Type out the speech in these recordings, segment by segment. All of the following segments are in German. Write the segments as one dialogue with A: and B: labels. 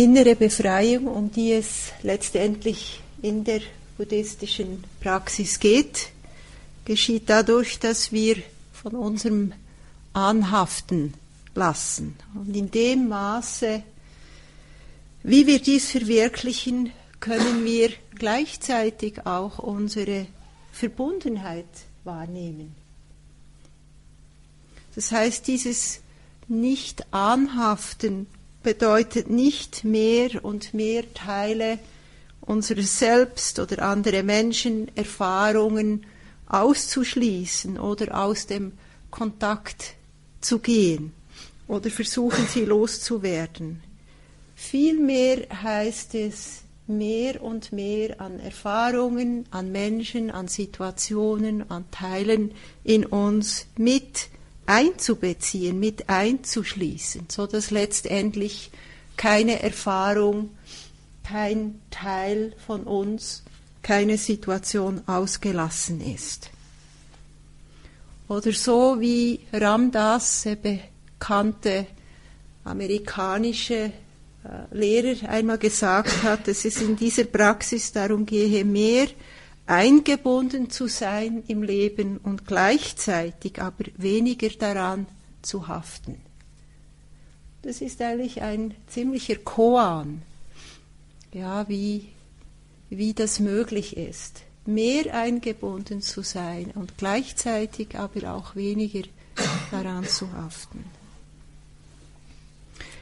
A: innere Befreiung, um die es letztendlich in der buddhistischen Praxis geht, geschieht dadurch, dass wir von unserem Anhaften lassen. Und in dem Maße, wie wir dies verwirklichen, können wir gleichzeitig auch unsere Verbundenheit wahrnehmen. Das heißt, dieses Nicht-Anhaften bedeutet nicht mehr und mehr Teile unseres Selbst oder andere Menschen, Erfahrungen auszuschließen oder aus dem Kontakt zu gehen oder versuchen sie loszuwerden. Vielmehr heißt es, mehr und mehr an Erfahrungen, an Menschen, an Situationen, an Teilen in uns mit einzubeziehen, mit einzuschließen, so dass letztendlich keine Erfahrung, kein Teil von uns, keine Situation ausgelassen ist. Oder so wie Ramdas, der bekannte amerikanische äh, Lehrer einmal gesagt hat, dass es in dieser Praxis darum gehe, mehr eingebunden zu sein im Leben und gleichzeitig aber weniger daran zu haften. Das ist eigentlich ein ziemlicher Koan, ja, wie, wie das möglich ist, mehr eingebunden zu sein und gleichzeitig aber auch weniger daran zu haften.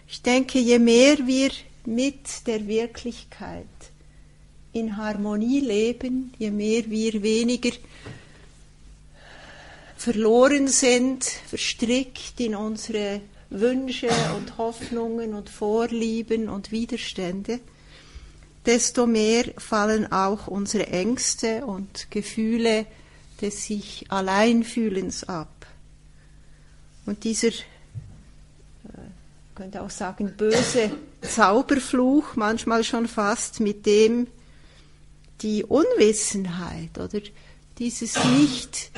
A: Ich denke, je mehr wir mit der Wirklichkeit in Harmonie leben, je mehr wir weniger verloren sind, verstrickt in unsere Wünsche und Hoffnungen und Vorlieben und Widerstände, desto mehr fallen auch unsere Ängste und Gefühle des sich Alleinfühlens ab. Und dieser könnte auch sagen, böse Zauberfluch, manchmal schon fast, mit dem die Unwissenheit oder dieses Nicht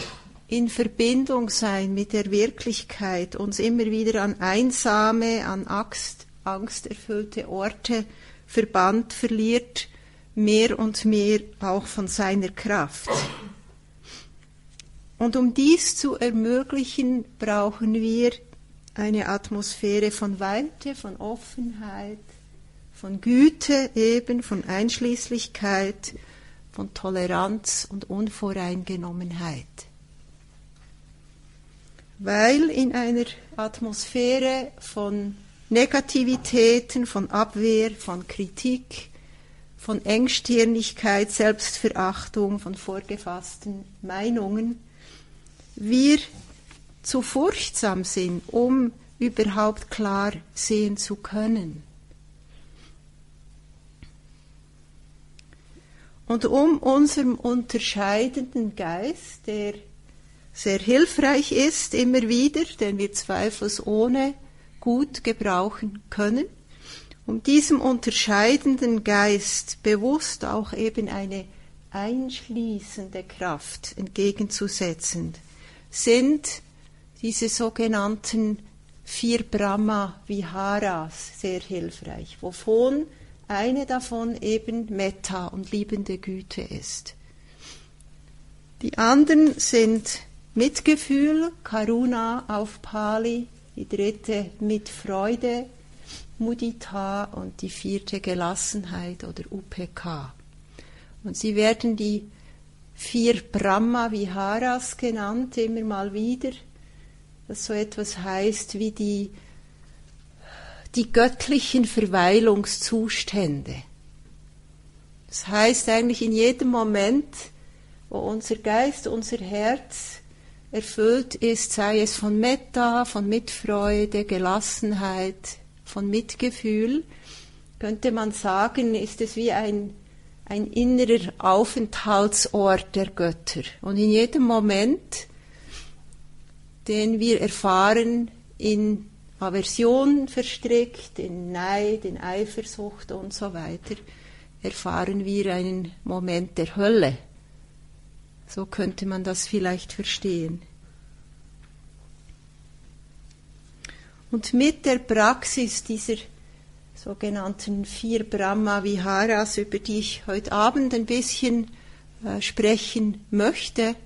A: in Verbindung sein mit der Wirklichkeit uns immer wieder an einsame, an Angst, angsterfüllte Orte verbannt verliert, mehr und mehr auch von seiner Kraft. Und um dies zu ermöglichen, brauchen wir eine Atmosphäre von Weite, von Offenheit, von Güte eben, von Einschließlichkeit, von Toleranz und Unvoreingenommenheit. Weil in einer Atmosphäre von Negativitäten, von Abwehr, von Kritik, von Engstirnigkeit, Selbstverachtung, von vorgefassten Meinungen wir zu furchtsam sind, um überhaupt klar sehen zu können. Und um unserem unterscheidenden Geist, der sehr hilfreich ist, immer wieder, den wir zweifelsohne gut gebrauchen können, um diesem unterscheidenden Geist bewusst auch eben eine einschließende Kraft entgegenzusetzen, sind diese sogenannten vier Brahma-Viharas sehr hilfreich, wovon eine davon eben Metta und liebende Güte ist. Die anderen sind Mitgefühl, Karuna auf Pali, die dritte Mitfreude, Mudita und die vierte Gelassenheit oder UPK. Und sie werden die vier Brahma Viharas genannt, immer mal wieder das so etwas heißt wie die, die göttlichen Verweilungszustände. Das heißt eigentlich in jedem Moment, wo unser Geist, unser Herz erfüllt ist, sei es von Metta, von Mitfreude, Gelassenheit, von Mitgefühl, könnte man sagen, ist es wie ein, ein innerer Aufenthaltsort der Götter. Und in jedem Moment den wir erfahren in Aversion verstrickt, in Neid, in Eifersucht und so weiter, erfahren wir einen Moment der Hölle. So könnte man das vielleicht verstehen. Und mit der Praxis dieser sogenannten vier Brahma Viharas, über die ich heute Abend ein bisschen äh, sprechen möchte,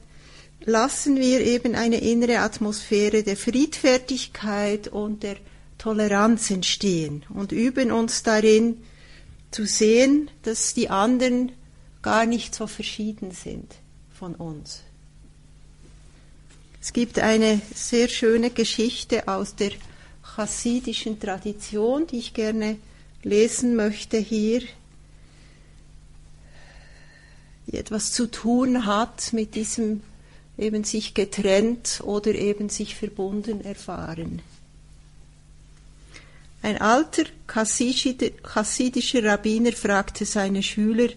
A: lassen wir eben eine innere Atmosphäre der Friedfertigkeit und der Toleranz entstehen und üben uns darin zu sehen, dass die anderen gar nicht so verschieden sind von uns. Es gibt eine sehr schöne Geschichte aus der chassidischen Tradition, die ich gerne lesen möchte hier, die etwas zu tun hat mit diesem eben sich getrennt oder eben sich verbunden erfahren. Ein alter chassidischer Rabbiner fragte seine Schüler,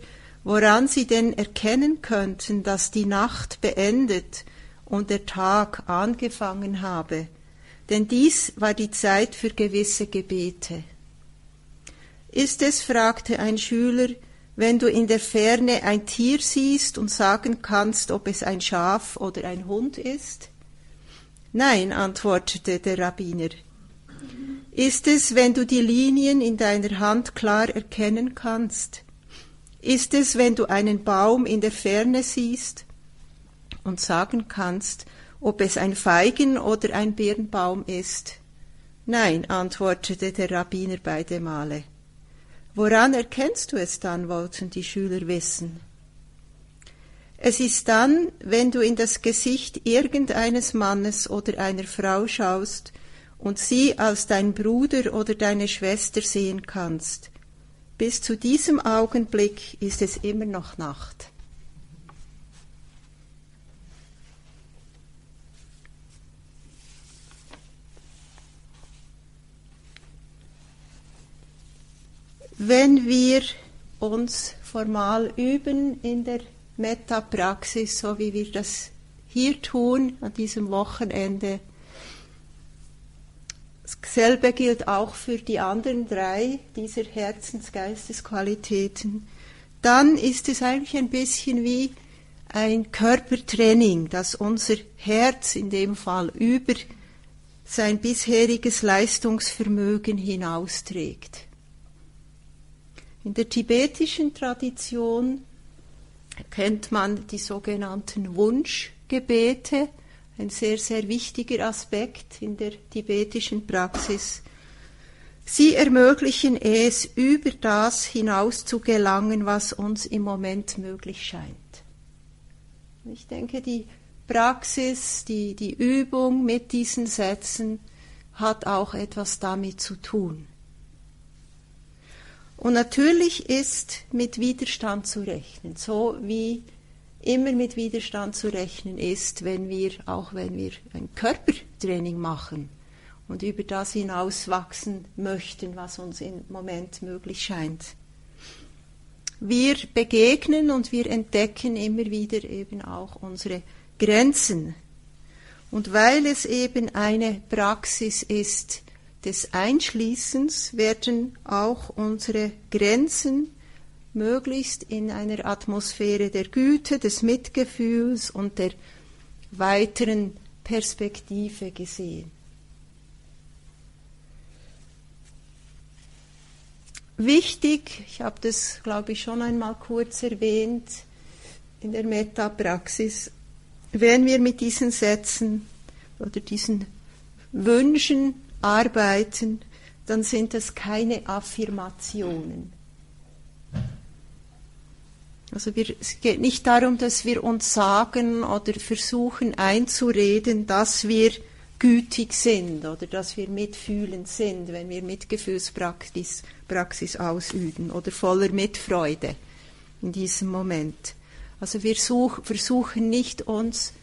A: woran sie denn erkennen könnten, dass die Nacht beendet und der Tag angefangen habe, denn dies war die Zeit für gewisse Gebete. Ist es, fragte ein Schüler, wenn du in der Ferne ein Tier siehst und sagen kannst, ob es ein Schaf oder ein Hund ist? Nein, antwortete der Rabbiner. Ist es, wenn du die Linien in deiner Hand klar erkennen kannst? Ist es, wenn du einen Baum in der Ferne siehst und sagen kannst, ob es ein Feigen oder ein Birnbaum ist? Nein, antwortete der Rabbiner beide Male. Woran erkennst du es dann, wollten die Schüler wissen. Es ist dann, wenn du in das Gesicht irgendeines Mannes oder einer Frau schaust und sie als dein Bruder oder deine Schwester sehen kannst. Bis zu diesem Augenblick ist es immer noch Nacht. Wenn wir uns formal üben in der Metapraxis, so wie wir das hier tun an diesem Wochenende, Dasselbe gilt auch für die anderen drei dieser Herzensgeistesqualitäten. Dann ist es eigentlich ein bisschen wie ein Körpertraining, das unser Herz in dem Fall über sein bisheriges Leistungsvermögen hinausträgt. In der tibetischen Tradition kennt man die sogenannten Wunschgebete, ein sehr, sehr wichtiger Aspekt in der tibetischen Praxis. Sie ermöglichen es, über das hinaus zu gelangen, was uns im Moment möglich scheint. Ich denke, die Praxis, die, die Übung mit diesen Sätzen hat auch etwas damit zu tun. Und natürlich ist mit Widerstand zu rechnen, so wie immer mit Widerstand zu rechnen ist, wenn wir, auch wenn wir ein Körpertraining machen und über das hinaus wachsen möchten, was uns im Moment möglich scheint. Wir begegnen und wir entdecken immer wieder eben auch unsere Grenzen. Und weil es eben eine Praxis ist, des Einschließens werden auch unsere Grenzen möglichst in einer Atmosphäre der Güte, des Mitgefühls und der weiteren Perspektive gesehen. Wichtig, ich habe das, glaube ich, schon einmal kurz erwähnt, in der Metapraxis, wenn wir mit diesen Sätzen oder diesen Wünschen arbeiten, dann sind das keine Affirmationen. Also wir, es geht nicht darum, dass wir uns sagen oder versuchen einzureden, dass wir gütig sind oder dass wir mitfühlend sind, wenn wir Mitgefühlspraxis Praxis ausüben oder voller Mitfreude in diesem Moment. Also wir such, versuchen nicht uns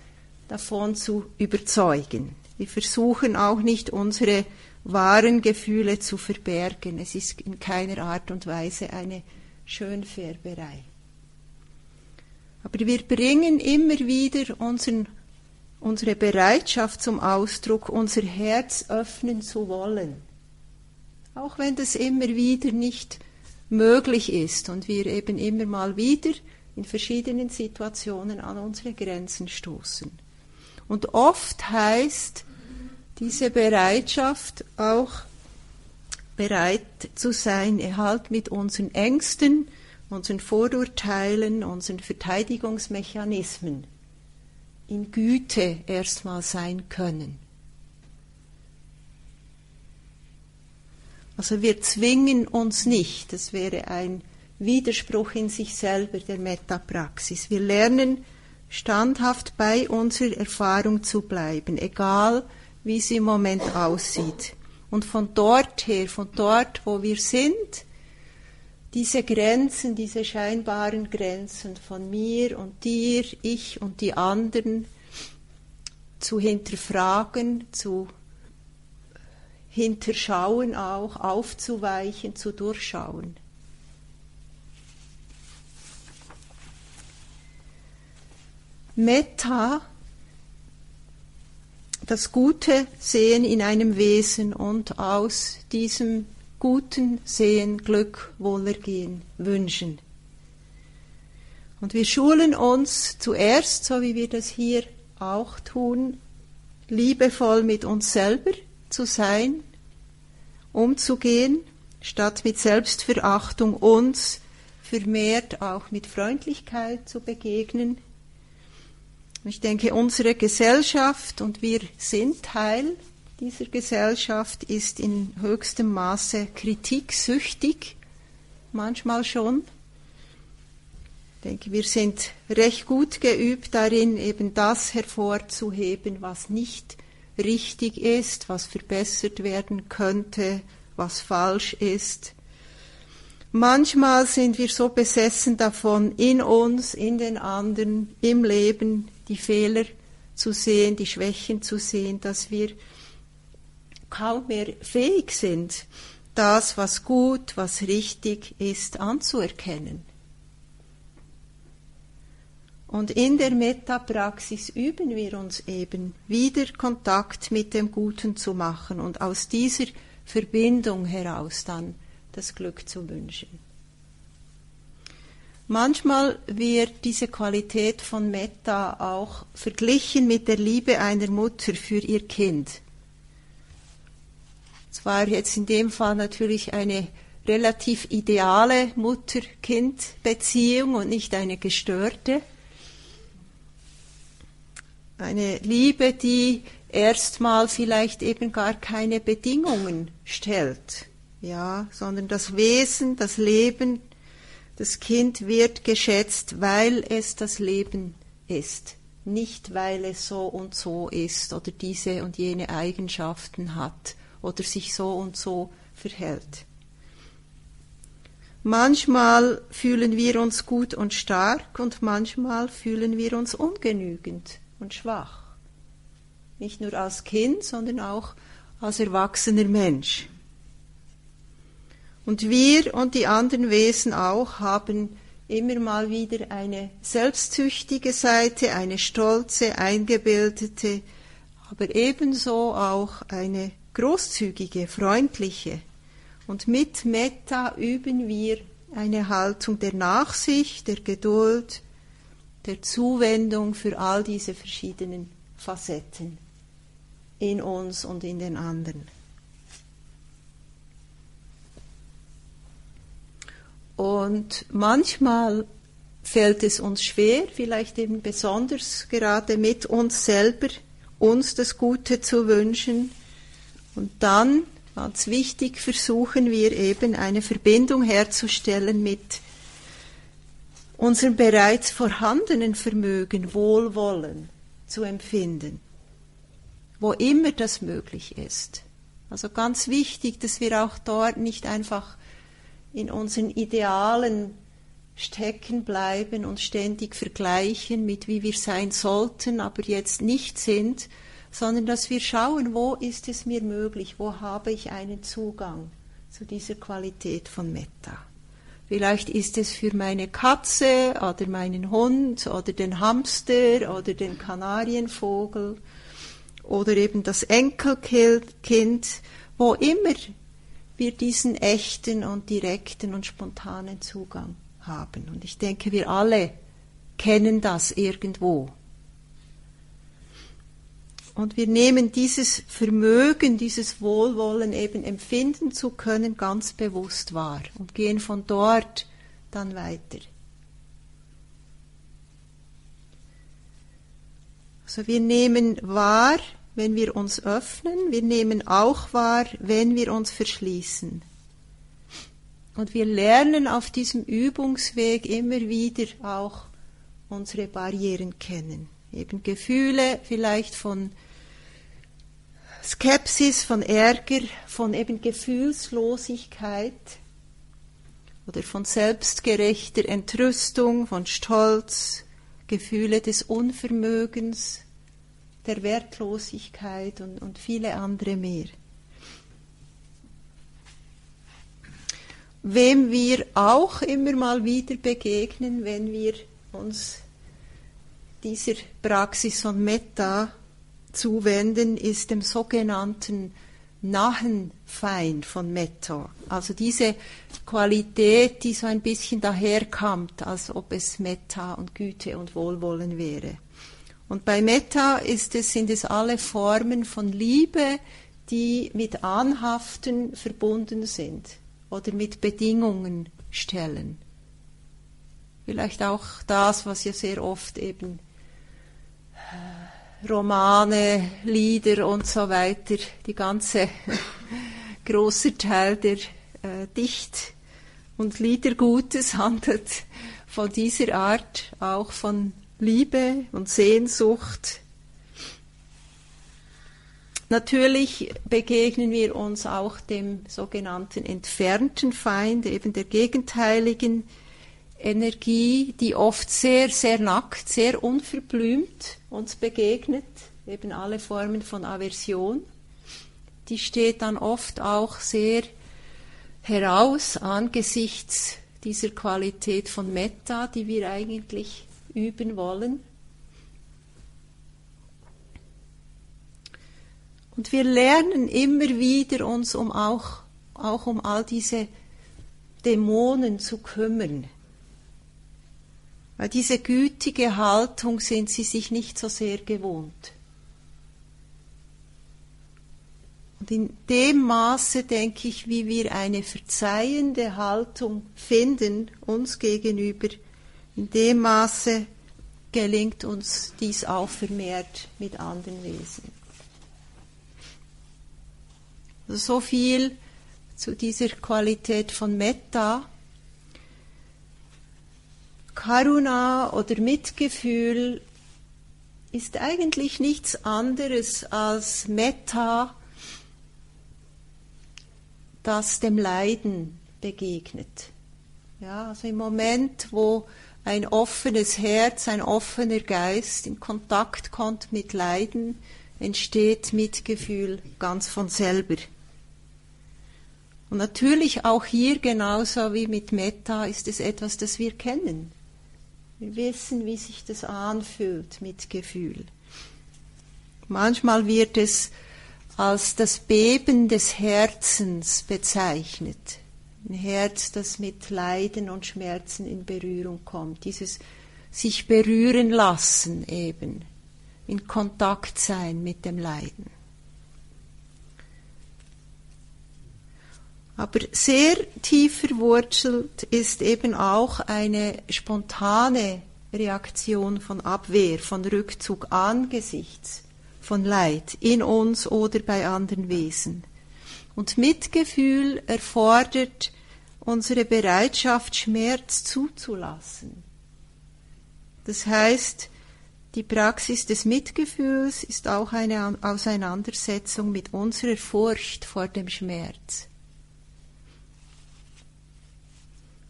A: davon zu überzeugen. Wir versuchen auch nicht unsere wahren Gefühle zu verbergen. Es ist in keiner Art und Weise eine Schönfärberei. Aber wir bringen immer wieder unseren, unsere Bereitschaft zum Ausdruck, unser Herz öffnen zu wollen. Auch wenn das immer wieder nicht möglich ist und wir eben immer mal wieder in verschiedenen Situationen an unsere Grenzen stoßen. Und oft heißt diese Bereitschaft auch bereit zu sein, halt mit unseren Ängsten, unseren Vorurteilen, unseren Verteidigungsmechanismen in Güte erstmal sein können. Also wir zwingen uns nicht, das wäre ein Widerspruch in sich selber der Metapraxis. Wir lernen standhaft bei unserer Erfahrung zu bleiben, egal wie sie im Moment aussieht. Und von dort her, von dort, wo wir sind, diese Grenzen, diese scheinbaren Grenzen von mir und dir, ich und die anderen zu hinterfragen, zu hinterschauen auch, aufzuweichen, zu durchschauen. Metta, das Gute sehen in einem Wesen und aus diesem guten Sehen Glück, Wohlergehen wünschen. Und wir schulen uns zuerst, so wie wir das hier auch tun, liebevoll mit uns selber zu sein, umzugehen, statt mit Selbstverachtung uns vermehrt auch mit Freundlichkeit zu begegnen. Ich denke, unsere Gesellschaft, und wir sind Teil dieser Gesellschaft, ist in höchstem Maße kritiksüchtig, manchmal schon. Ich denke, wir sind recht gut geübt darin, eben das hervorzuheben, was nicht richtig ist, was verbessert werden könnte, was falsch ist. Manchmal sind wir so besessen davon, in uns, in den anderen, im Leben die Fehler zu sehen, die Schwächen zu sehen, dass wir kaum mehr fähig sind, das, was gut, was richtig ist, anzuerkennen. Und in der Metapraxis üben wir uns eben, wieder Kontakt mit dem Guten zu machen und aus dieser Verbindung heraus dann das Glück zu wünschen. Manchmal wird diese Qualität von Metta auch verglichen mit der Liebe einer Mutter für ihr Kind. Zwar jetzt in dem Fall natürlich eine relativ ideale Mutter-Kind-Beziehung und nicht eine gestörte. Eine Liebe, die erstmal vielleicht eben gar keine Bedingungen stellt, ja, sondern das Wesen, das Leben das Kind wird geschätzt, weil es das Leben ist, nicht weil es so und so ist oder diese und jene Eigenschaften hat oder sich so und so verhält. Manchmal fühlen wir uns gut und stark und manchmal fühlen wir uns ungenügend und schwach. Nicht nur als Kind, sondern auch als erwachsener Mensch. Und wir und die anderen Wesen auch haben immer mal wieder eine selbstsüchtige Seite, eine stolze, eingebildete, aber ebenso auch eine großzügige, freundliche. Und mit Metta üben wir eine Haltung der Nachsicht, der Geduld, der Zuwendung für all diese verschiedenen Facetten in uns und in den anderen. Und manchmal fällt es uns schwer, vielleicht eben besonders gerade mit uns selber, uns das Gute zu wünschen. Und dann, ganz wichtig, versuchen wir eben eine Verbindung herzustellen mit unserem bereits vorhandenen Vermögen, Wohlwollen zu empfinden, wo immer das möglich ist. Also ganz wichtig, dass wir auch dort nicht einfach in unseren Idealen stecken bleiben und ständig vergleichen mit wie wir sein sollten, aber jetzt nicht sind, sondern dass wir schauen, wo ist es mir möglich, wo habe ich einen Zugang zu dieser Qualität von Metta. Vielleicht ist es für meine Katze oder meinen Hund oder den Hamster oder den Kanarienvogel oder eben das Enkelkind, wo immer wir diesen echten und direkten und spontanen Zugang haben. Und ich denke, wir alle kennen das irgendwo. Und wir nehmen dieses Vermögen, dieses Wohlwollen eben empfinden zu können, ganz bewusst wahr und gehen von dort dann weiter. Also wir nehmen wahr, wenn wir uns öffnen, wir nehmen auch wahr, wenn wir uns verschließen. Und wir lernen auf diesem Übungsweg immer wieder auch unsere Barrieren kennen. Eben Gefühle vielleicht von Skepsis, von Ärger, von eben Gefühlslosigkeit oder von selbstgerechter Entrüstung, von Stolz, Gefühle des Unvermögens, der Wertlosigkeit und, und viele andere mehr. Wem wir auch immer mal wieder begegnen, wenn wir uns dieser Praxis von Metta zuwenden, ist dem sogenannten nahen Feind von Metta. Also diese Qualität, die so ein bisschen daherkommt, als ob es Metta und Güte und Wohlwollen wäre. Und bei Metta ist es, sind es alle Formen von Liebe, die mit Anhaften verbunden sind oder mit Bedingungen stellen. Vielleicht auch das, was ja sehr oft eben äh, Romane, Lieder und so weiter, die ganze große Teil der äh, Dicht- und Liedergutes handelt von dieser Art, auch von Liebe und Sehnsucht. Natürlich begegnen wir uns auch dem sogenannten entfernten Feind, eben der gegenteiligen Energie, die oft sehr, sehr nackt, sehr unverblümt uns begegnet, eben alle Formen von Aversion. Die steht dann oft auch sehr heraus angesichts dieser Qualität von Metta, die wir eigentlich üben wollen. Und wir lernen immer wieder uns um auch, auch um all diese Dämonen zu kümmern. Weil diese gütige Haltung sind sie sich nicht so sehr gewohnt. Und in dem Maße, denke ich, wie wir eine verzeihende Haltung finden uns gegenüber, in dem Maße gelingt uns dies auch vermehrt mit anderen Wesen. Also so viel zu dieser Qualität von Metta. Karuna oder Mitgefühl ist eigentlich nichts anderes als Metta, das dem Leiden begegnet. Ja, also im Moment, wo ein offenes Herz, ein offener Geist in Kontakt kommt mit Leiden, entsteht Mitgefühl ganz von selber. Und natürlich auch hier genauso wie mit Metta ist es etwas, das wir kennen. Wir wissen, wie sich das anfühlt, Mitgefühl. Manchmal wird es als das Beben des Herzens bezeichnet. Ein Herz, das mit Leiden und Schmerzen in Berührung kommt. Dieses sich berühren lassen eben, in Kontakt sein mit dem Leiden. Aber sehr tief verwurzelt ist eben auch eine spontane Reaktion von Abwehr, von Rückzug angesichts von Leid in uns oder bei anderen Wesen. Und Mitgefühl erfordert unsere Bereitschaft, Schmerz zuzulassen. Das heißt, die Praxis des Mitgefühls ist auch eine Auseinandersetzung mit unserer Furcht vor dem Schmerz.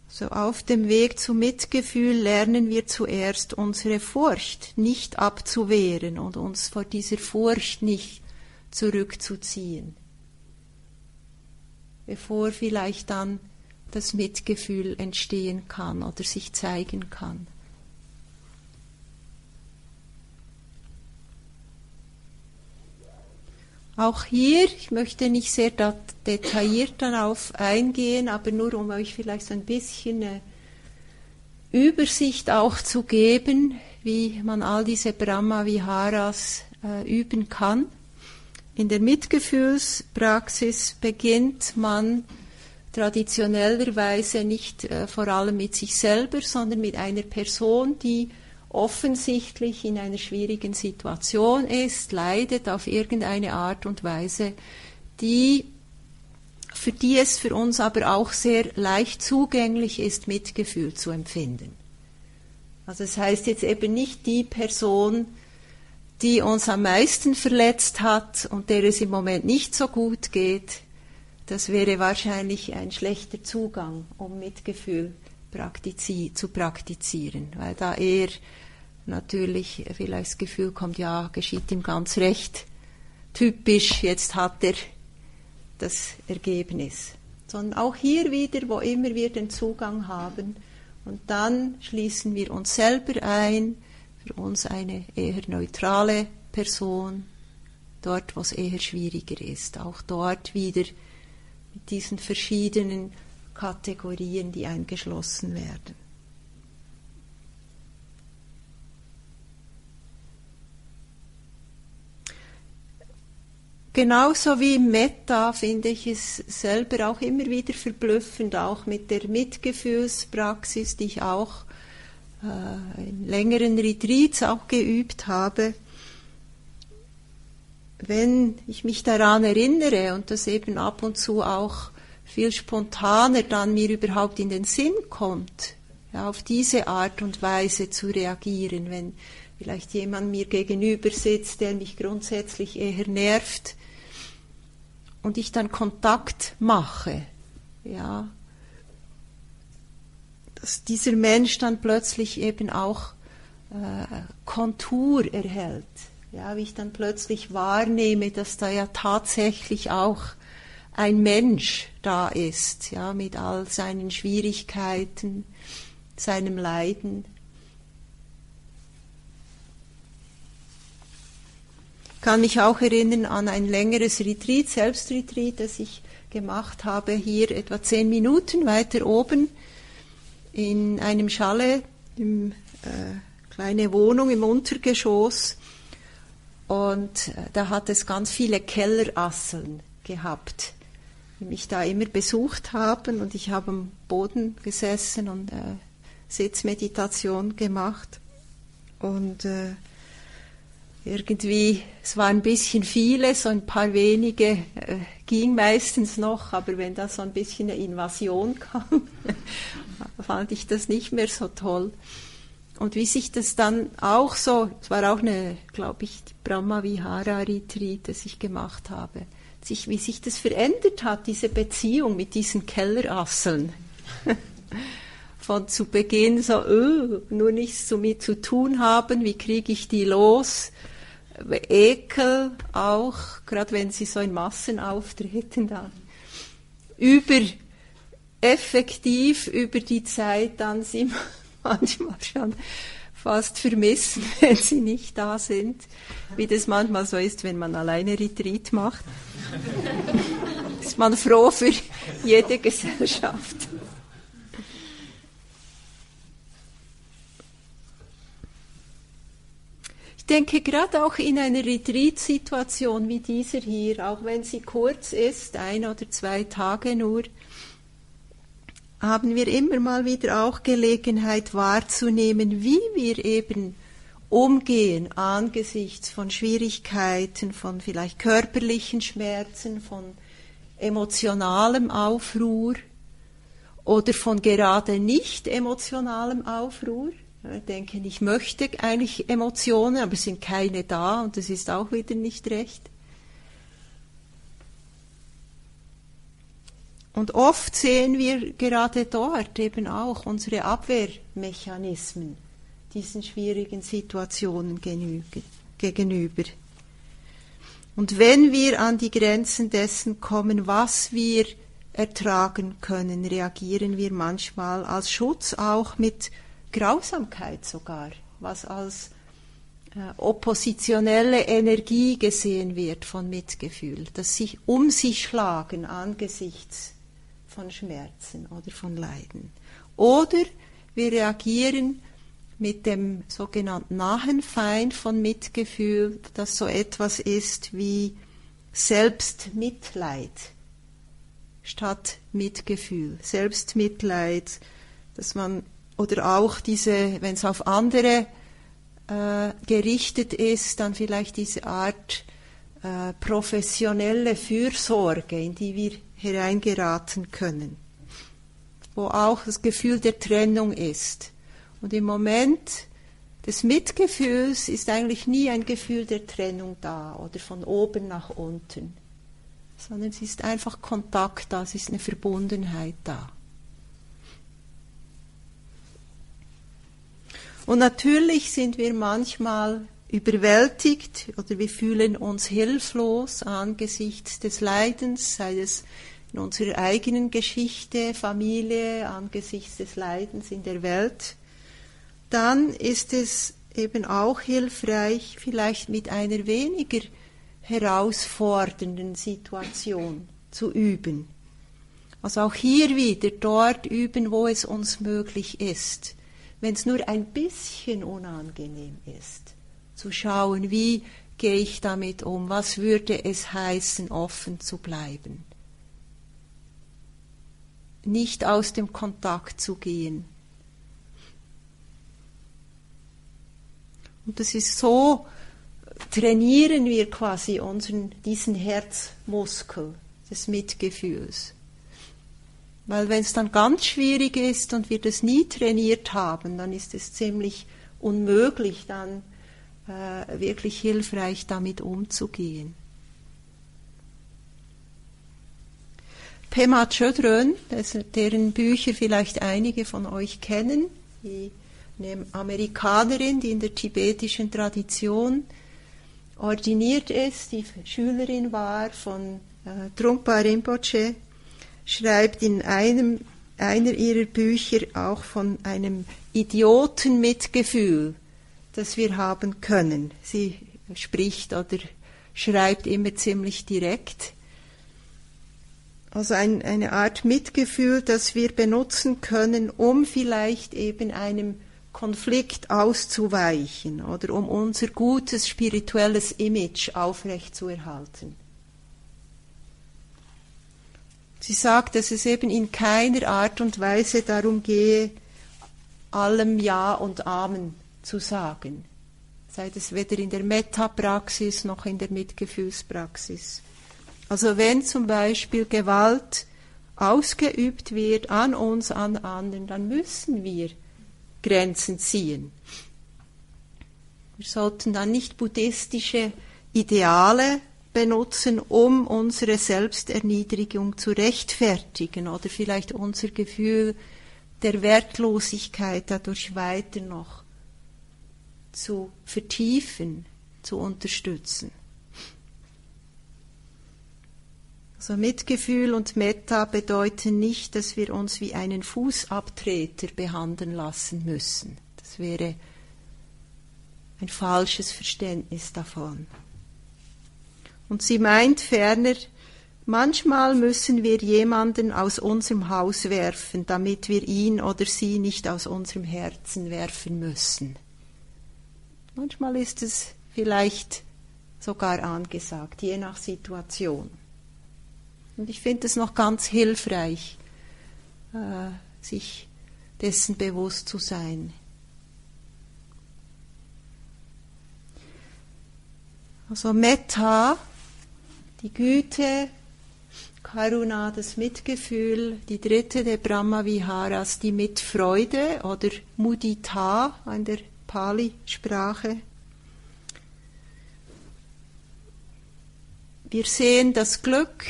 A: So auf dem Weg zum Mitgefühl lernen wir zuerst unsere Furcht nicht abzuwehren und uns vor dieser Furcht nicht zurückzuziehen bevor vielleicht dann das Mitgefühl entstehen kann oder sich zeigen kann. Auch hier, ich möchte nicht sehr detailliert darauf eingehen, aber nur um euch vielleicht so ein bisschen eine Übersicht auch zu geben, wie man all diese Brahma Viharas äh, üben kann. In der Mitgefühlspraxis beginnt man traditionellerweise nicht äh, vor allem mit sich selber, sondern mit einer Person, die offensichtlich in einer schwierigen Situation ist, leidet auf irgendeine Art und Weise, die für die es für uns aber auch sehr leicht zugänglich ist, Mitgefühl zu empfinden. Also es das heißt jetzt eben nicht die Person, die uns am meisten verletzt hat und der es im Moment nicht so gut geht, das wäre wahrscheinlich ein schlechter Zugang, um Mitgefühl praktizi zu praktizieren, weil da eher natürlich vielleicht das Gefühl kommt, ja, geschieht ihm ganz recht, typisch, jetzt hat er das Ergebnis. Sondern auch hier wieder, wo immer wir den Zugang haben, und dann schließen wir uns selber ein, für uns eine eher neutrale Person, dort, wo es eher schwieriger ist. Auch dort wieder diesen verschiedenen Kategorien, die eingeschlossen werden. Genauso wie im Metta finde ich es selber auch immer wieder verblüffend, auch mit der Mitgefühlspraxis, die ich auch äh, in längeren Retreats auch geübt habe. Wenn ich mich daran erinnere und das eben ab und zu auch viel spontaner dann mir überhaupt in den Sinn kommt, ja, auf diese Art und Weise zu reagieren, wenn vielleicht jemand mir gegenüber sitzt, der mich grundsätzlich eher nervt, und ich dann Kontakt mache, ja, dass dieser Mensch dann plötzlich eben auch äh, Kontur erhält, ja, wie ich dann plötzlich wahrnehme, dass da ja tatsächlich auch ein Mensch da ist, ja, mit all seinen Schwierigkeiten, seinem Leiden, kann mich auch erinnern an ein längeres Retreat, Selbstretreat, das ich gemacht habe, hier etwa zehn Minuten weiter oben in einem Chalet, im, äh, kleine Wohnung im Untergeschoss. Und äh, da hat es ganz viele Kellerasseln gehabt, die mich da immer besucht haben. Und ich habe am Boden gesessen und äh, Sitzmeditation gemacht. Und äh, irgendwie, es waren ein bisschen viele, so ein paar wenige äh, ging meistens noch, aber wenn da so ein bisschen eine Invasion kam, fand ich das nicht mehr so toll. Und wie sich das dann auch so, es war auch eine, glaube ich, Brahma Vihara Retreat, das ich gemacht habe, sich, wie sich das verändert hat, diese Beziehung mit diesen Kellerasseln. Von zu Beginn so, öh, nur nichts zu mir zu tun haben, wie kriege ich die los? Ekel auch, gerade wenn sie so in Massen auftreten, dann über effektiv über die Zeit dann sie manchmal schon fast vermissen, wenn sie nicht da sind, wie das manchmal so ist, wenn man alleine Retreat macht. ist man froh für jede Gesellschaft. Ich denke, gerade auch in einer Retreat-Situation wie dieser hier, auch wenn sie kurz ist, ein oder zwei Tage nur, haben wir immer mal wieder auch Gelegenheit wahrzunehmen, wie wir eben umgehen angesichts von Schwierigkeiten, von vielleicht körperlichen Schmerzen, von emotionalem Aufruhr oder von gerade nicht emotionalem Aufruhr denken, ich möchte eigentlich Emotionen, aber es sind keine da und das ist auch wieder nicht recht. Und oft sehen wir gerade dort eben auch unsere Abwehrmechanismen diesen schwierigen Situationen gegenüber. Und wenn wir an die Grenzen dessen kommen, was wir ertragen können, reagieren wir manchmal als Schutz auch mit Grausamkeit sogar, was als äh, oppositionelle Energie gesehen wird von Mitgefühl, das sich um sich schlagen angesichts von Schmerzen oder von Leiden. Oder wir reagieren mit dem sogenannten nahen Feind von Mitgefühl, das so etwas ist wie Selbstmitleid statt Mitgefühl. Selbstmitleid, dass man, oder auch diese, wenn es auf andere äh, gerichtet ist, dann vielleicht diese Art äh, professionelle Fürsorge, in die wir hereingeraten können, wo auch das Gefühl der Trennung ist. Und im Moment des Mitgefühls ist eigentlich nie ein Gefühl der Trennung da oder von oben nach unten, sondern es ist einfach Kontakt da, es ist eine Verbundenheit da. Und natürlich sind wir manchmal überwältigt oder wir fühlen uns hilflos angesichts des Leidens, sei es in unserer eigenen Geschichte, Familie, angesichts des Leidens in der Welt. Dann ist es eben auch hilfreich, vielleicht mit einer weniger herausfordernden Situation zu üben. Also auch hier wieder dort üben, wo es uns möglich ist wenn es nur ein bisschen unangenehm ist, zu schauen, wie gehe ich damit um, was würde es heißen, offen zu bleiben. Nicht aus dem Kontakt zu gehen. Und das ist so, trainieren wir quasi unseren, diesen Herzmuskel des Mitgefühls. Weil wenn es dann ganz schwierig ist und wir das nie trainiert haben, dann ist es ziemlich unmöglich, dann äh, wirklich hilfreich damit umzugehen. Pema Chodron, deren Bücher vielleicht einige von euch kennen, die eine Amerikanerin, die in der tibetischen Tradition ordiniert ist, die Schülerin war von äh, Trungpa Rinpoche, schreibt in einem, einer ihrer Bücher auch von einem Idiotenmitgefühl, das wir haben können. Sie spricht oder schreibt immer ziemlich direkt. Also ein, eine Art Mitgefühl, das wir benutzen können, um vielleicht eben einem Konflikt auszuweichen oder um unser gutes spirituelles Image aufrechtzuerhalten. Sie sagt, dass es eben in keiner Art und Weise darum gehe, allem Ja und Amen zu sagen. Sei es weder in der Metapraxis noch in der Mitgefühlspraxis. Also wenn zum Beispiel Gewalt ausgeübt wird an uns, an anderen, dann müssen wir Grenzen ziehen. Wir sollten dann nicht buddhistische Ideale benutzen, um unsere Selbsterniedrigung zu rechtfertigen oder vielleicht unser Gefühl der Wertlosigkeit dadurch weiter noch zu vertiefen, zu unterstützen. Also Mitgefühl und Metta bedeuten nicht, dass wir uns wie einen Fußabtreter behandeln lassen müssen. Das wäre ein falsches Verständnis davon. Und sie meint ferner, manchmal müssen wir jemanden aus unserem Haus werfen, damit wir ihn oder sie nicht aus unserem Herzen werfen müssen. Manchmal ist es vielleicht sogar angesagt, je nach Situation. Und ich finde es noch ganz hilfreich, äh, sich dessen bewusst zu sein. Also Metta die Güte, Karuna, das Mitgefühl, die dritte der Brahma Viharas, die Mitfreude oder Mudita in der Pali-Sprache. Wir sehen das Glück,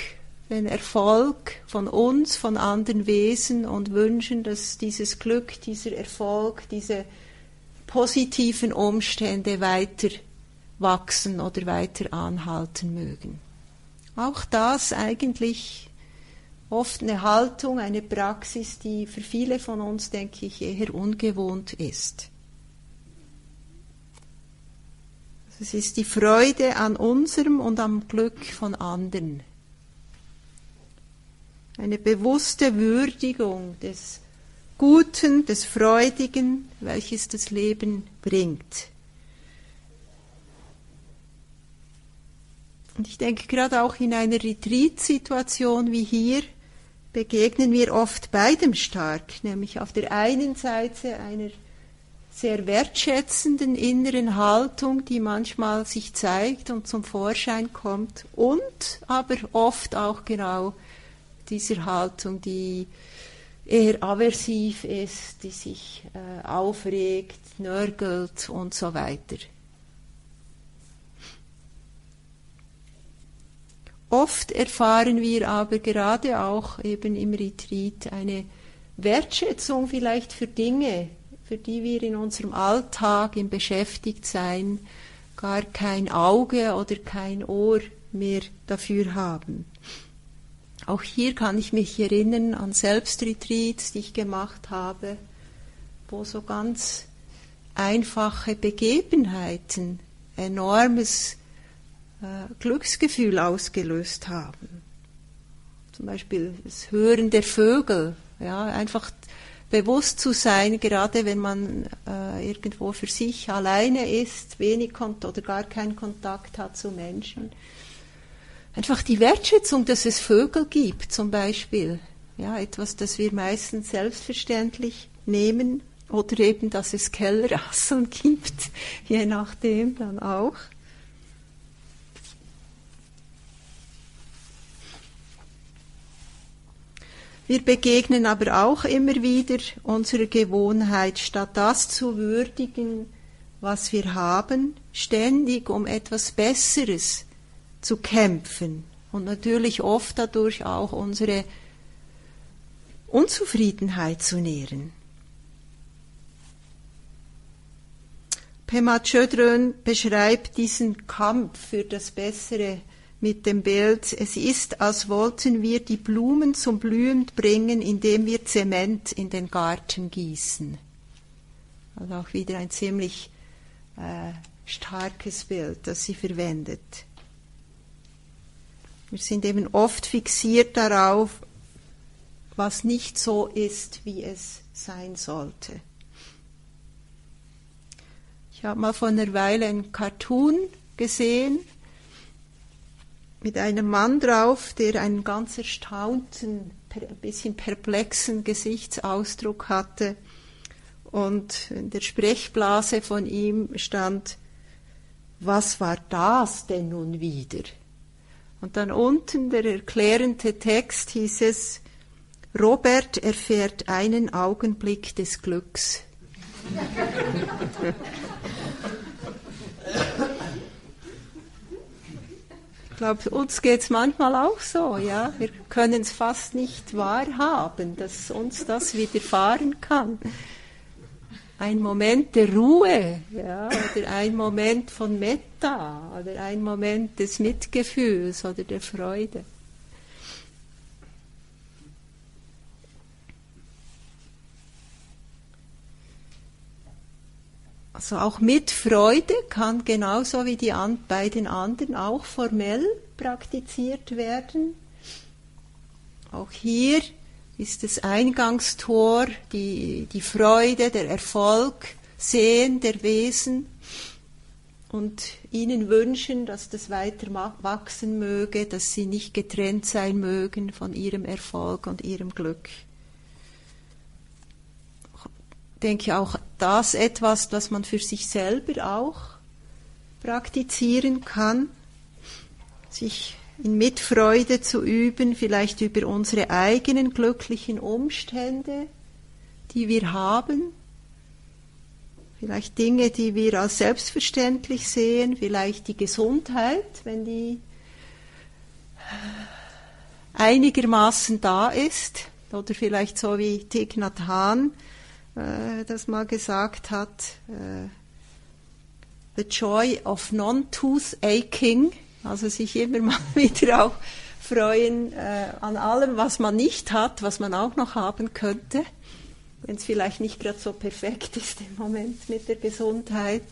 A: den Erfolg von uns, von anderen Wesen und wünschen, dass dieses Glück, dieser Erfolg, diese positiven Umstände weiter wachsen oder weiter anhalten mögen. Auch das eigentlich oft eine Haltung, eine Praxis, die für viele von uns, denke ich, eher ungewohnt ist. Es ist die Freude an unserem und am Glück von anderen. Eine bewusste Würdigung des Guten, des Freudigen, welches das Leben bringt. Und ich denke, gerade auch in einer Retreat-Situation wie hier begegnen wir oft beidem stark, nämlich auf der einen Seite einer sehr wertschätzenden inneren Haltung, die manchmal sich zeigt und zum Vorschein kommt, und aber oft auch genau dieser Haltung, die eher aversiv ist, die sich äh, aufregt, nörgelt und so weiter. Oft erfahren wir aber gerade auch eben im Retreat eine Wertschätzung vielleicht für Dinge, für die wir in unserem Alltag im Beschäftigtsein gar kein Auge oder kein Ohr mehr dafür haben. Auch hier kann ich mich erinnern an Selbstretreats, die ich gemacht habe, wo so ganz einfache Begebenheiten enormes äh, Glücksgefühl ausgelöst haben. Zum Beispiel das Hören der Vögel, ja, einfach bewusst zu sein, gerade wenn man äh, irgendwo für sich alleine ist, wenig Kontakt oder gar keinen Kontakt hat zu Menschen. Einfach die Wertschätzung, dass es Vögel gibt, zum Beispiel. Ja, etwas, das wir meistens selbstverständlich nehmen oder eben, dass es Kellerasseln gibt, je nachdem dann auch. Wir begegnen aber auch immer wieder unserer Gewohnheit, statt das zu würdigen, was wir haben, ständig um etwas Besseres zu kämpfen und natürlich oft dadurch auch unsere Unzufriedenheit zu nähren. Pema Chodron beschreibt diesen Kampf für das Bessere mit dem Bild, es ist, als wollten wir die Blumen zum Blühen bringen, indem wir Zement in den Garten gießen. Also auch wieder ein ziemlich äh, starkes Bild, das sie verwendet. Wir sind eben oft fixiert darauf, was nicht so ist, wie es sein sollte. Ich habe mal vor einer Weile einen Cartoon gesehen, mit einem Mann drauf, der einen ganz erstaunten, ein bisschen perplexen Gesichtsausdruck hatte. Und in der Sprechblase von ihm stand, was war das denn nun wieder? Und dann unten der erklärende Text hieß es, Robert erfährt einen Augenblick des Glücks. Ich glaube, uns geht es manchmal auch so, ja. Wir können es fast nicht wahrhaben, dass uns das widerfahren kann. Ein Moment der Ruhe, ja, oder ein Moment von Metta, oder ein Moment des Mitgefühls oder der Freude. Also auch mit Freude kann genauso wie die an, beiden anderen auch formell praktiziert werden. Auch hier ist das Eingangstor die, die Freude, der Erfolg, Sehen der Wesen und ihnen wünschen, dass das weiter wachsen möge, dass sie nicht getrennt sein mögen von ihrem Erfolg und ihrem Glück denke auch das etwas, was man für sich selber auch praktizieren kann, sich in Mitfreude zu üben, vielleicht über unsere eigenen glücklichen Umstände, die wir haben, vielleicht Dinge, die wir als selbstverständlich sehen, vielleicht die Gesundheit, wenn die einigermaßen da ist, oder vielleicht so wie Thich Nhat Hanh, äh, das mal gesagt hat, äh, The Joy of Non-Tooth Aching, also sich immer mal wieder auch freuen äh, an allem, was man nicht hat, was man auch noch haben könnte, wenn es vielleicht nicht gerade so perfekt ist im Moment mit der Gesundheit.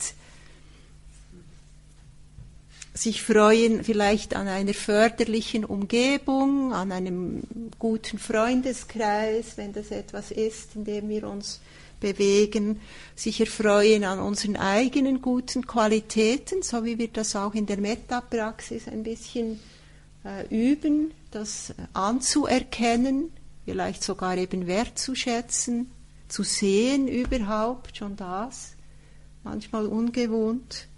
A: Sich freuen vielleicht an einer förderlichen Umgebung, an einem guten Freundeskreis, wenn das etwas ist, in dem wir uns bewegen, sich erfreuen an unseren eigenen guten Qualitäten, so wie wir das auch in der Metapraxis ein bisschen äh, üben, das anzuerkennen, vielleicht sogar eben wertzuschätzen, zu sehen überhaupt, schon das, manchmal ungewohnt.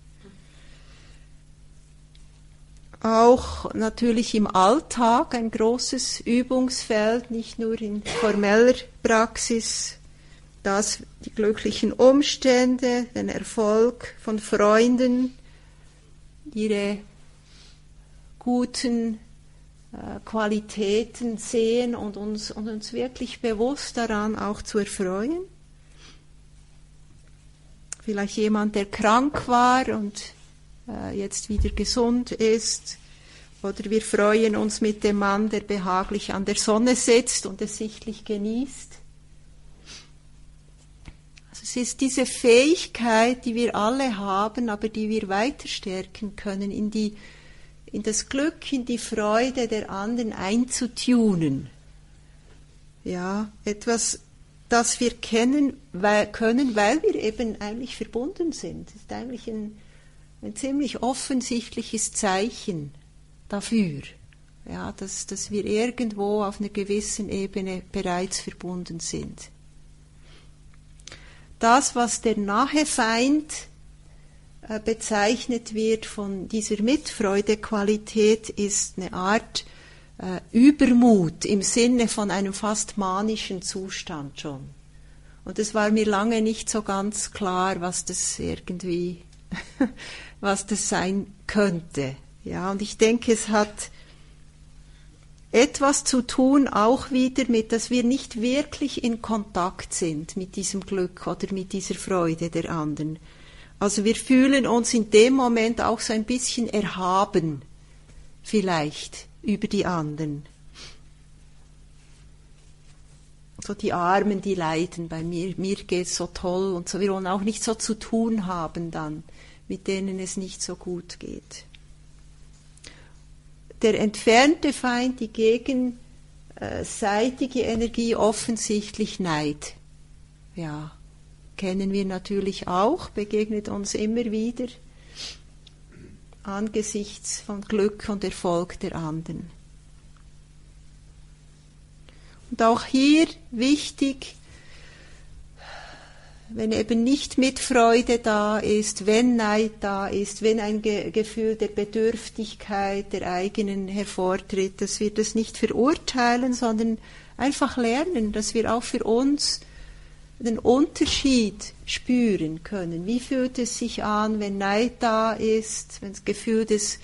A: Auch natürlich im Alltag ein großes Übungsfeld, nicht nur in formeller Praxis, das die glücklichen Umstände, den Erfolg von Freunden, ihre guten äh, Qualitäten sehen und uns, und uns wirklich bewusst daran auch zu erfreuen. Vielleicht jemand, der krank war und äh, jetzt wieder gesund ist. Oder wir freuen uns mit dem Mann, der behaglich an der Sonne sitzt und es sichtlich genießt. Also es ist diese Fähigkeit, die wir alle haben, aber die wir weiter stärken können, in die in das Glück, in die Freude der anderen einzutunen. Ja, etwas, das wir kennen weil, können, weil wir eben eigentlich verbunden sind. Das ist eigentlich ein, ein ziemlich offensichtliches Zeichen dafür, ja, dass, dass wir irgendwo auf einer gewissen Ebene bereits verbunden sind. Das, was der nahe Feind äh, bezeichnet wird von dieser Mitfreudequalität, ist eine Art äh, Übermut im Sinne von einem fast manischen Zustand schon. Und es war mir lange nicht so ganz klar, was das irgendwie, was das sein könnte. Ja, und ich denke, es hat etwas zu tun auch wieder mit, dass wir nicht wirklich in Kontakt sind mit diesem Glück oder mit dieser Freude der anderen. Also wir fühlen uns in dem Moment auch so ein bisschen erhaben, vielleicht über die anderen. So die Armen, die leiden bei mir, mir geht's so toll und so. Wir wollen auch nicht so zu tun haben dann, mit denen es nicht so gut geht. Der entfernte Feind, die gegenseitige Energie offensichtlich Neid. Ja, kennen wir natürlich auch, begegnet uns immer wieder angesichts von Glück und Erfolg der anderen. Und auch hier wichtig, wenn eben nicht Mitfreude da ist, wenn Neid da ist, wenn ein Ge Gefühl der Bedürftigkeit der eigenen hervortritt, dass wir das nicht verurteilen, sondern einfach lernen, dass wir auch für uns den Unterschied spüren können. Wie fühlt es sich an, wenn Neid da ist, wenn das Gefühl des,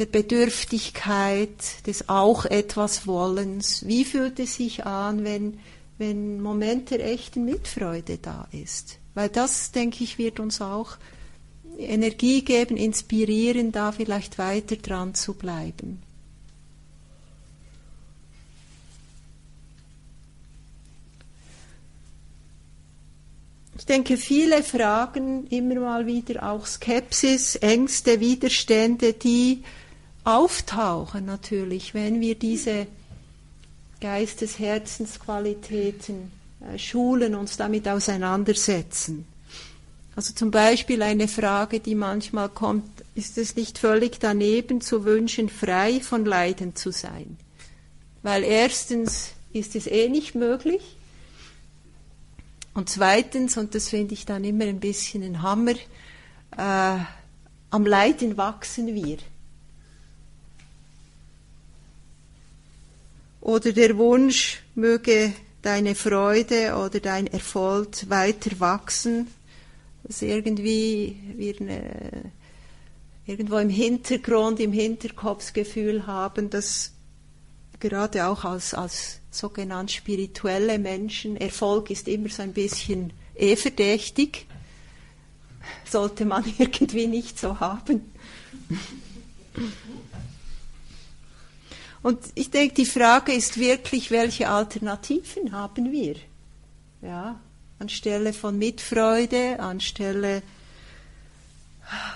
A: der Bedürftigkeit, des auch etwas Wollens? Wie fühlt es sich an, wenn, wenn Moment der echten Mitfreude da ist? Weil das, denke ich, wird uns auch Energie geben, inspirieren, da vielleicht weiter dran zu bleiben. Ich denke, viele Fragen immer mal wieder auch Skepsis, Ängste, Widerstände, die auftauchen natürlich, wenn wir diese Geistes-Herzensqualitäten äh, schulen, uns damit auseinandersetzen. Also zum Beispiel eine Frage, die manchmal kommt, ist es nicht völlig daneben zu wünschen, frei von Leiden zu sein? Weil erstens ist es eh nicht möglich, und zweitens, und das finde ich dann immer ein bisschen ein Hammer, äh, am Leiden wachsen wir. Oder der Wunsch, möge deine Freude oder dein Erfolg weiter wachsen, dass irgendwie wir eine, irgendwo im Hintergrund, im Hinterkopfsgefühl haben, dass gerade auch als, als sogenannt spirituelle Menschen, Erfolg ist immer so ein bisschen eh verdächtig, sollte man irgendwie nicht so haben. Und ich denke, die Frage ist wirklich, welche Alternativen haben wir? Ja, anstelle von Mitfreude, anstelle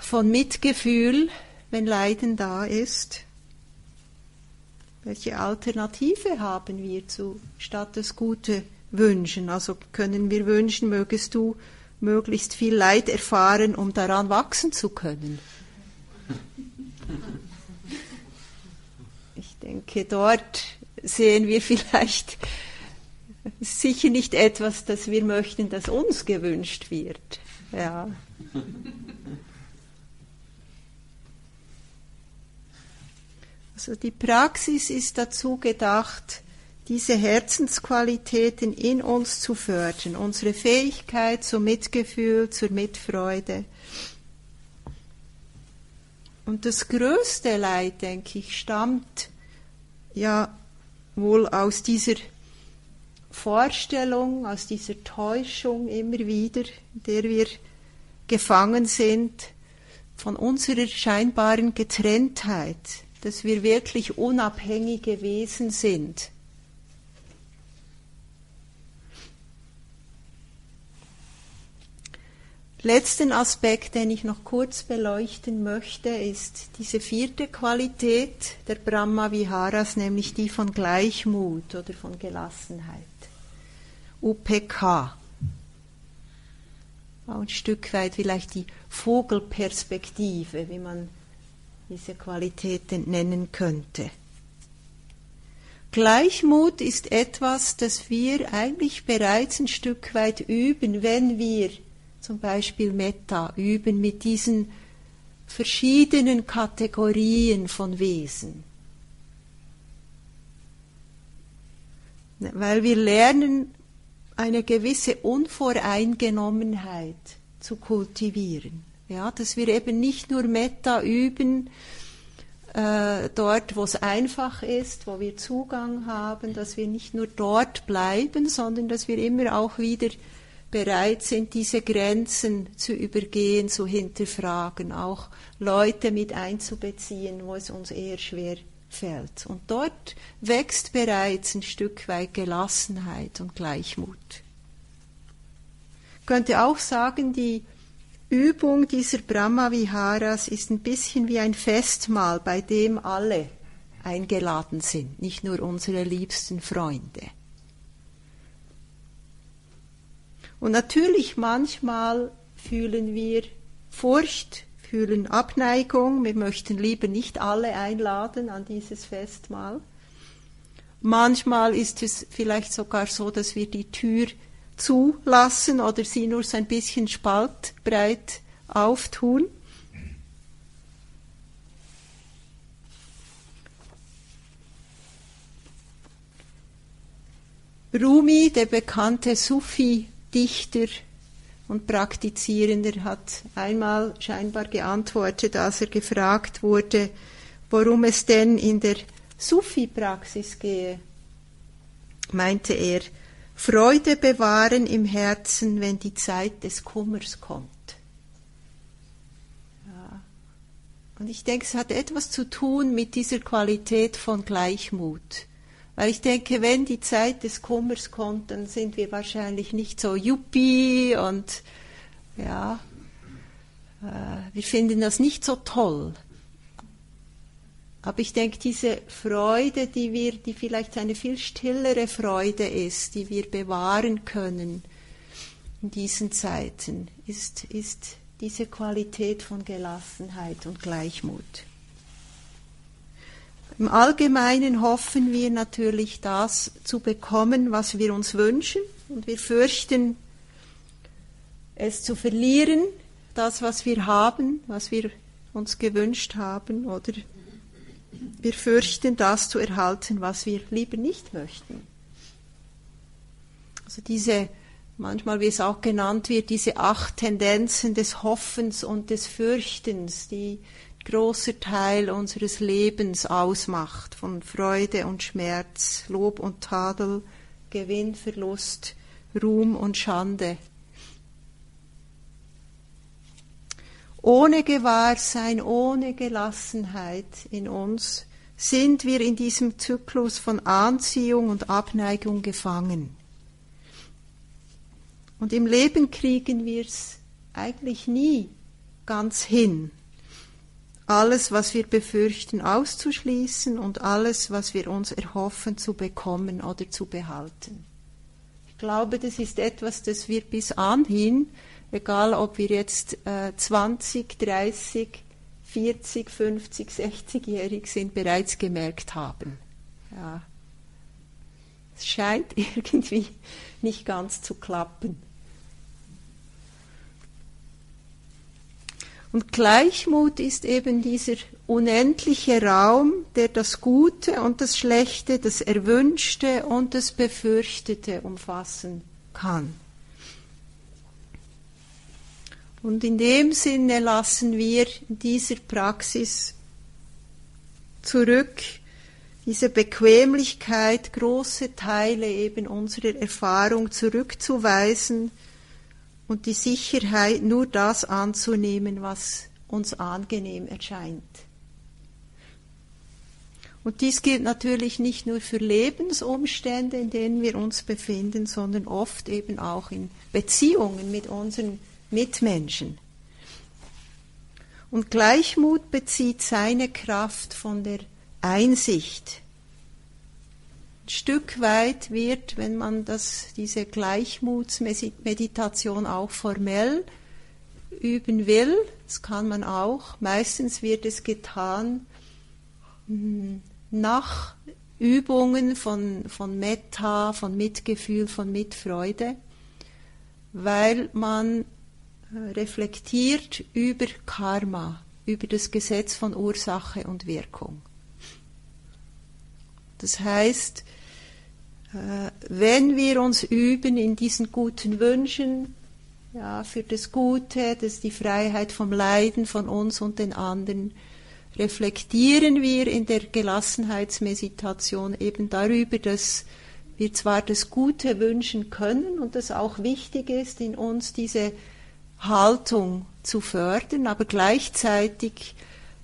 A: von Mitgefühl, wenn Leiden da ist? Welche Alternative haben wir zu statt das Gute wünschen? Also können wir wünschen, mögest du möglichst viel Leid erfahren, um daran wachsen zu können. Denke, dort sehen wir vielleicht sicher nicht etwas, das wir möchten, das uns gewünscht wird. Ja. Also die Praxis ist dazu gedacht, diese Herzensqualitäten in uns zu fördern, unsere Fähigkeit zum Mitgefühl, zur Mitfreude. Und das größte Leid, denke ich, stammt ja wohl aus dieser Vorstellung, aus dieser Täuschung immer wieder, in der wir gefangen sind von unserer scheinbaren Getrenntheit, dass wir wirklich unabhängige Wesen sind. Letzten Aspekt, den ich noch kurz beleuchten möchte, ist diese vierte Qualität der Brahma Viharas, nämlich die von Gleichmut oder von Gelassenheit. UPK. Ein Stück weit vielleicht die Vogelperspektive, wie man diese Qualitäten nennen könnte. Gleichmut ist etwas, das wir eigentlich bereits ein Stück weit üben, wenn wir zum Beispiel Metta üben mit diesen verschiedenen Kategorien von Wesen. Weil wir lernen, eine gewisse Unvoreingenommenheit zu kultivieren. Ja, dass wir eben nicht nur Metta üben, äh, dort, wo es einfach ist, wo wir Zugang haben, dass wir nicht nur dort bleiben, sondern dass wir immer auch wieder bereit sind, diese Grenzen zu übergehen, zu hinterfragen, auch Leute mit einzubeziehen, wo es uns eher schwer fällt. Und dort wächst bereits ein Stück weit Gelassenheit und Gleichmut. Ich könnte auch sagen, die Übung dieser Brahma Viharas ist ein bisschen wie ein Festmahl, bei dem alle eingeladen sind, nicht nur unsere liebsten Freunde. Und natürlich manchmal fühlen wir Furcht, fühlen Abneigung, wir möchten lieber nicht alle einladen an dieses Festmahl. Manchmal ist es vielleicht sogar so, dass wir die Tür zulassen oder sie nur so ein bisschen spaltbreit auftun. Rumi, der bekannte Sufi Dichter und Praktizierender hat einmal scheinbar geantwortet, als er gefragt wurde, worum es denn in der Sufi-Praxis gehe. Meinte er, Freude bewahren im Herzen, wenn die Zeit des Kummers kommt. Ja. Und ich denke, es hat etwas zu tun mit dieser Qualität von Gleichmut. Weil ich denke, wenn die Zeit des Kummers kommt, dann sind wir wahrscheinlich nicht so yuppie und ja, äh, wir finden das nicht so toll. Aber ich denke, diese Freude, die wir, die vielleicht eine viel stillere Freude ist, die wir bewahren können in diesen Zeiten, ist, ist diese Qualität von Gelassenheit und Gleichmut. Im Allgemeinen hoffen wir natürlich das zu bekommen, was wir uns wünschen, und wir fürchten es zu verlieren, das, was wir haben, was wir uns gewünscht haben, oder wir fürchten das zu erhalten, was wir lieber nicht möchten. Also diese, manchmal wie es auch genannt wird, diese acht Tendenzen des Hoffens und des Fürchtens, die großer Teil unseres Lebens ausmacht, von Freude und Schmerz, Lob und Tadel, Gewinn, Verlust, Ruhm und Schande. Ohne Gewahrsein, ohne Gelassenheit in uns sind wir in diesem Zyklus von Anziehung und Abneigung gefangen. Und im Leben kriegen wir es eigentlich nie ganz hin alles, was wir befürchten, auszuschließen und alles, was wir uns erhoffen, zu bekommen oder zu behalten. Ich glaube, das ist etwas, das wir bis anhin, egal ob wir jetzt äh, 20, 30, 40, 50, 60-jährig sind, bereits gemerkt haben. Ja. Es scheint irgendwie nicht ganz zu klappen. Und Gleichmut ist eben dieser unendliche Raum, der das Gute und das Schlechte, das Erwünschte und das Befürchtete umfassen kann. Und in dem Sinne lassen wir dieser Praxis zurück diese Bequemlichkeit, große Teile eben unserer Erfahrung zurückzuweisen, und die Sicherheit, nur das anzunehmen, was uns angenehm erscheint. Und dies gilt natürlich nicht nur für Lebensumstände, in denen wir uns befinden, sondern oft eben auch in Beziehungen mit unseren Mitmenschen. Und Gleichmut bezieht seine Kraft von der Einsicht ein Stück weit wird, wenn man das, diese Gleichmutsmeditation auch formell üben will, das kann man auch, meistens wird es getan hm, nach Übungen von, von Metta, von Mitgefühl, von Mitfreude, weil man äh, reflektiert über Karma, über das Gesetz von Ursache und Wirkung. Das heißt, äh, wenn wir uns üben in diesen guten Wünschen, ja, für das Gute, das ist die Freiheit vom Leiden von uns und den anderen, reflektieren wir in der Gelassenheitsmeditation eben darüber, dass wir zwar das Gute wünschen können und es auch wichtig ist, in uns diese Haltung zu fördern, aber gleichzeitig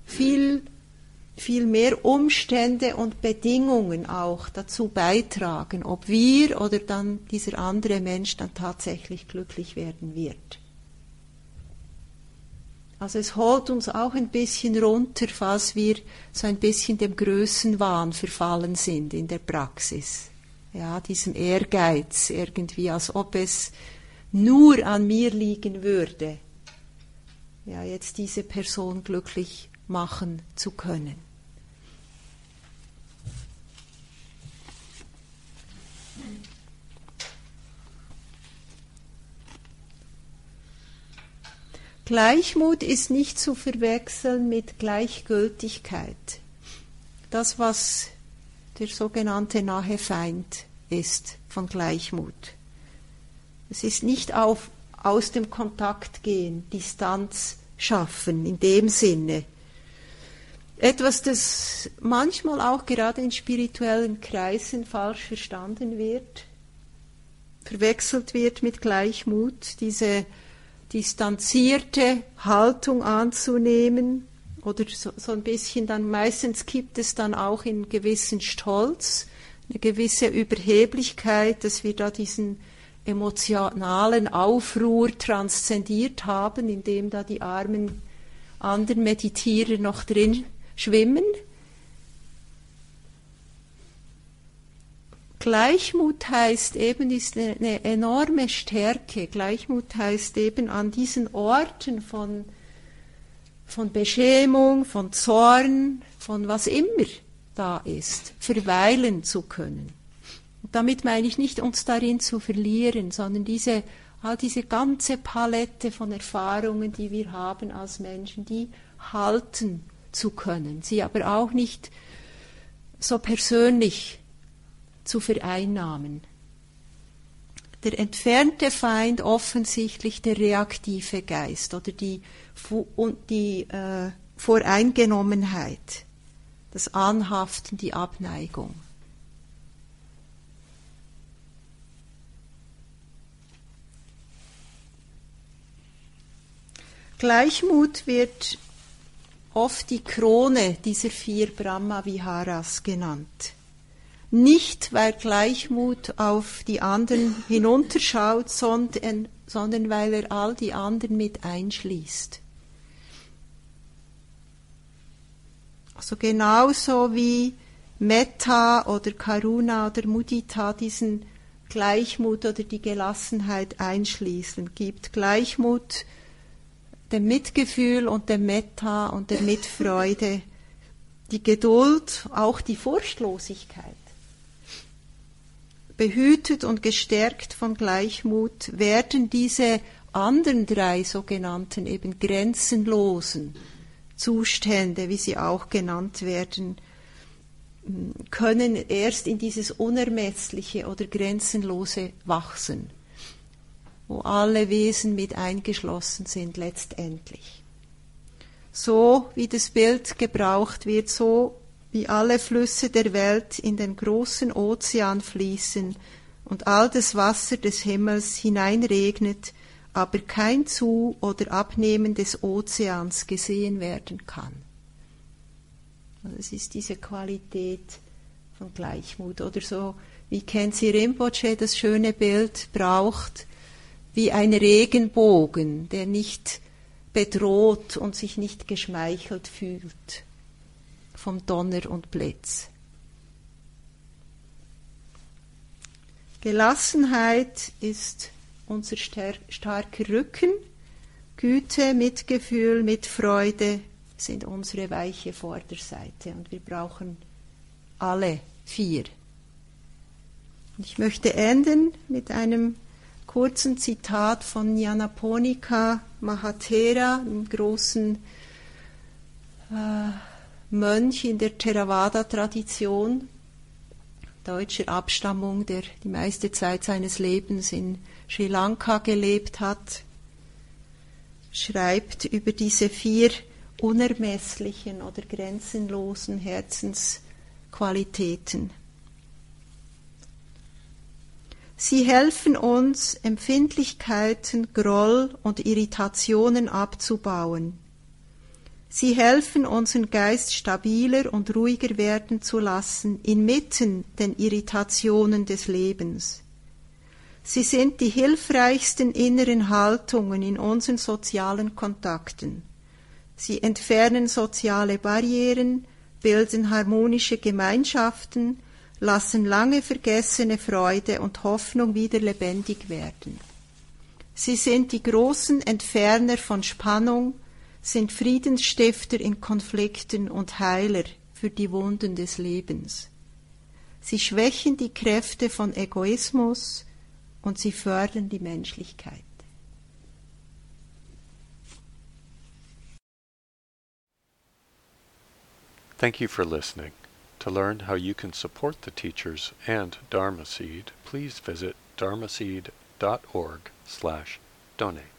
A: viel viel mehr Umstände und Bedingungen auch dazu beitragen, ob wir oder dann dieser andere Mensch dann tatsächlich glücklich werden wird. Also es holt uns auch ein bisschen runter, falls wir so ein bisschen dem Größenwahn verfallen sind in der Praxis. Ja, diesem Ehrgeiz irgendwie, als ob es nur an mir liegen würde, ja, jetzt diese Person glücklich machen zu können. Gleichmut ist nicht zu verwechseln mit Gleichgültigkeit. Das, was der sogenannte nahe Feind ist von Gleichmut. Es ist nicht auf, aus dem Kontakt gehen, Distanz schaffen in dem Sinne. Etwas, das manchmal auch gerade in spirituellen Kreisen falsch verstanden wird, verwechselt wird mit Gleichmut, diese distanzierte Haltung anzunehmen oder so, so ein bisschen dann meistens gibt es dann auch in gewissen Stolz, eine gewisse Überheblichkeit, dass wir da diesen emotionalen Aufruhr transzendiert haben, indem da die armen anderen Meditierer noch drin schwimmen. Gleichmut heißt eben, ist eine enorme Stärke. Gleichmut heißt eben an diesen Orten von, von Beschämung, von Zorn, von was immer da ist, verweilen zu können. Und damit meine ich nicht, uns darin zu verlieren, sondern diese, all diese ganze Palette von Erfahrungen, die wir haben als Menschen, die halten zu können, sie aber auch nicht so persönlich zu vereinnahmen. Der entfernte Feind offensichtlich der reaktive Geist oder die, die äh, Voreingenommenheit, das Anhaften, die Abneigung. Gleichmut wird oft die Krone dieser vier Brahma-Viharas genannt. Nicht, weil Gleichmut auf die anderen hinunterschaut, sondern, sondern weil er all die anderen mit einschließt. Also genauso wie Metta oder Karuna oder Mudita diesen Gleichmut oder die Gelassenheit einschließen, gibt Gleichmut dem Mitgefühl und dem Metta und der Mitfreude, die Geduld, auch die Furchtlosigkeit. Behütet und gestärkt von Gleichmut werden diese anderen drei sogenannten eben grenzenlosen Zustände, wie sie auch genannt werden, können erst in dieses Unermessliche oder Grenzenlose wachsen, wo alle Wesen mit eingeschlossen sind letztendlich. So wie das Bild gebraucht wird, so wie alle Flüsse der Welt in den großen Ozean fließen und all das Wasser des Himmels hineinregnet, aber kein Zu- oder Abnehmen des Ozeans gesehen werden kann. Also es ist diese Qualität von Gleichmut oder so, wie Kenzi Rinpoche das schöne Bild braucht, wie ein Regenbogen, der nicht bedroht und sich nicht geschmeichelt fühlt vom Donner und Blitz. Gelassenheit ist unser starker Rücken, Güte, Mitgefühl, Mitfreude sind unsere weiche Vorderseite und wir brauchen alle vier. Ich möchte enden mit einem kurzen Zitat von Nyanaponika Mahatera, einem großen äh, Mönch in der Theravada-Tradition, deutscher Abstammung, der die meiste Zeit seines Lebens in Sri Lanka gelebt hat, schreibt über diese vier unermesslichen oder grenzenlosen Herzensqualitäten. Sie helfen uns, Empfindlichkeiten, Groll und Irritationen abzubauen Sie helfen unseren Geist stabiler und ruhiger werden zu lassen inmitten den Irritationen des Lebens. Sie sind die hilfreichsten inneren Haltungen in unseren sozialen Kontakten. Sie entfernen soziale Barrieren, bilden harmonische Gemeinschaften, lassen lange vergessene Freude und Hoffnung wieder lebendig werden. Sie sind die großen Entferner von Spannung, sind Friedensstifter in Konflikten und Heiler für die Wunden des Lebens. Sie schwächen die Kräfte von Egoismus und sie fördern die Menschlichkeit.
B: Thank you for listening. To learn how you can support the teachers and Dharma Seed, please visit dharmaseed.org slash donate.